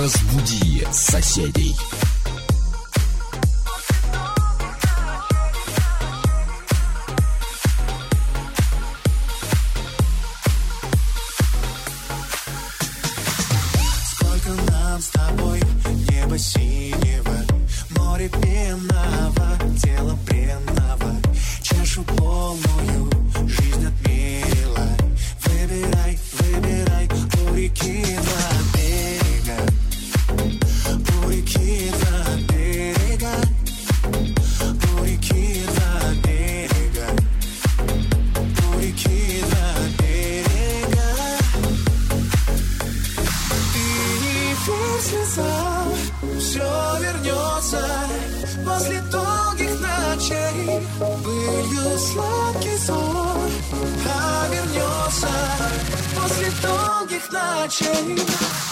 Разбуди соседей. watching.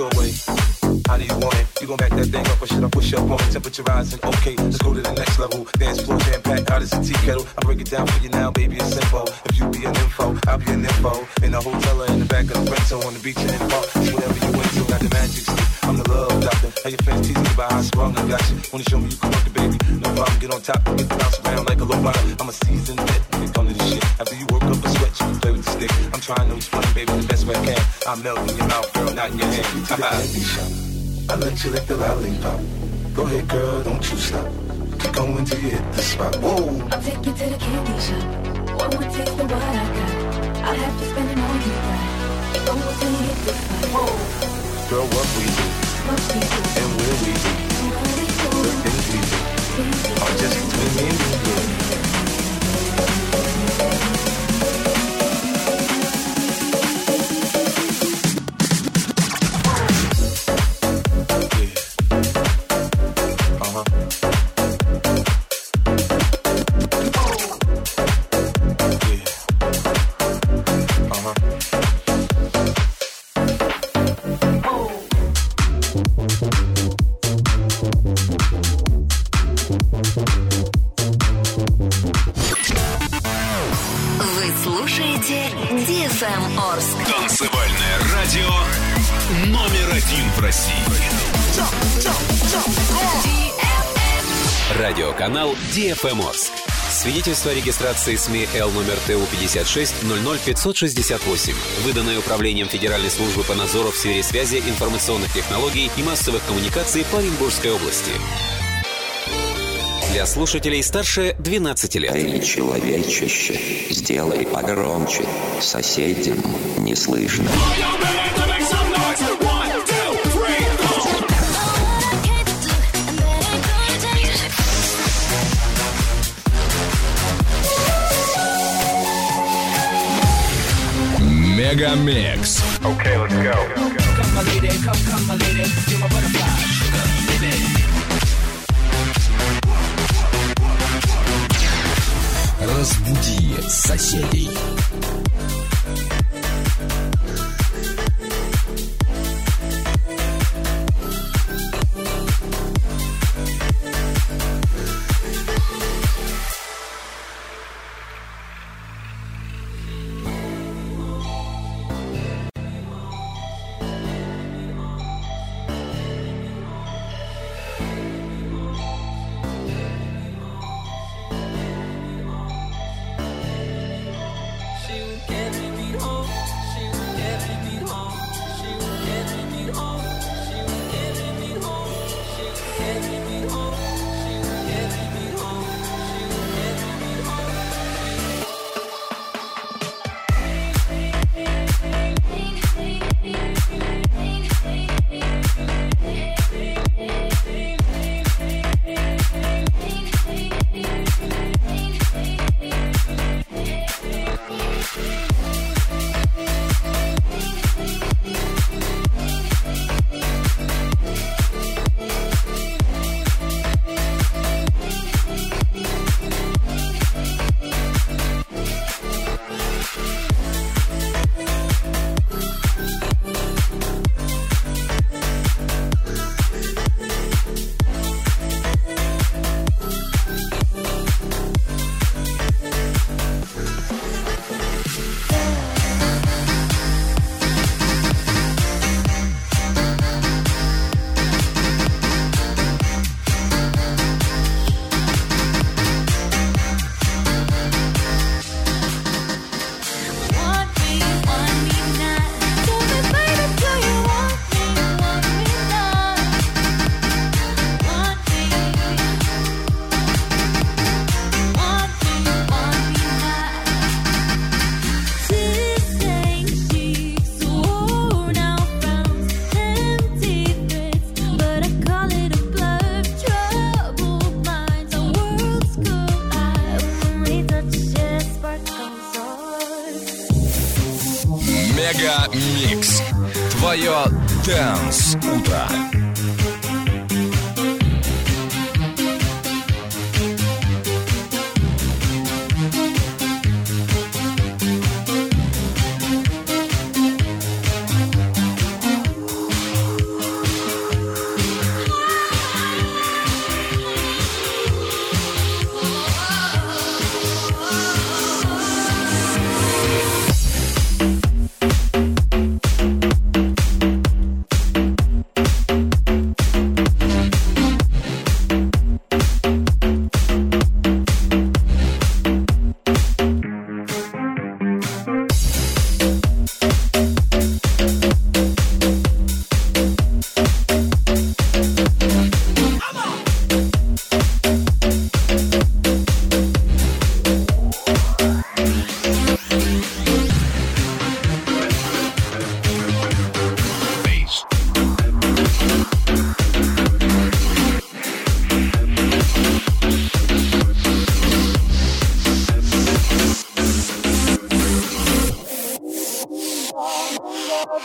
Your way. How do you want it? You gon' back that thing up or should I push up on it? Temperature rising, okay, let's go to the next level. Dance floor jam packed, hot as a tea kettle. I break it down for you now, baby, it's simple. If you be an info, I'll be an info. In the hotel or in the back of the rental, on the beach and in the park, it's whatever you into. Got the magic stick, I'm the love doctor. How your fans tease me about how strong I got you. Wanna show me you can work it, baby? No problem, get on top, get the bounce around like a low rider. I'm a seasoned vet when it comes to this shit. After you work up a sweat, you can play with the stick. I'm trying to explain, baby, the best way I can. I'm melting in your mouth, girl, not in your hand. to the candy shop. I let you lick the lollipop. Go ahead, girl, don't you stop. Keep going till you hit the spot. Whoa. I'll take you to the candy shop. One more taste of what I got. I'll have to spend it all you got. Don't go till you hit the spot. Girl, what we do and where we we the things we do are just between me and you. Радио номер один в России. Радиоканал DFM Орск. Свидетельство о регистрации СМИ Л номер ТУ 56 568, выданное Управлением Федеральной службы по надзору в сфере связи, информационных технологий и массовых коммуникаций по Оренбургской области. Для слушателей старше 12 лет. Или человечище, сделай погромче, соседям не слышно. Мегамикс. Okay, let's go. Come, my lady, come, come, my lady. Разбуди соседей. Dance утро.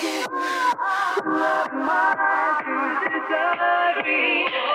Look my me?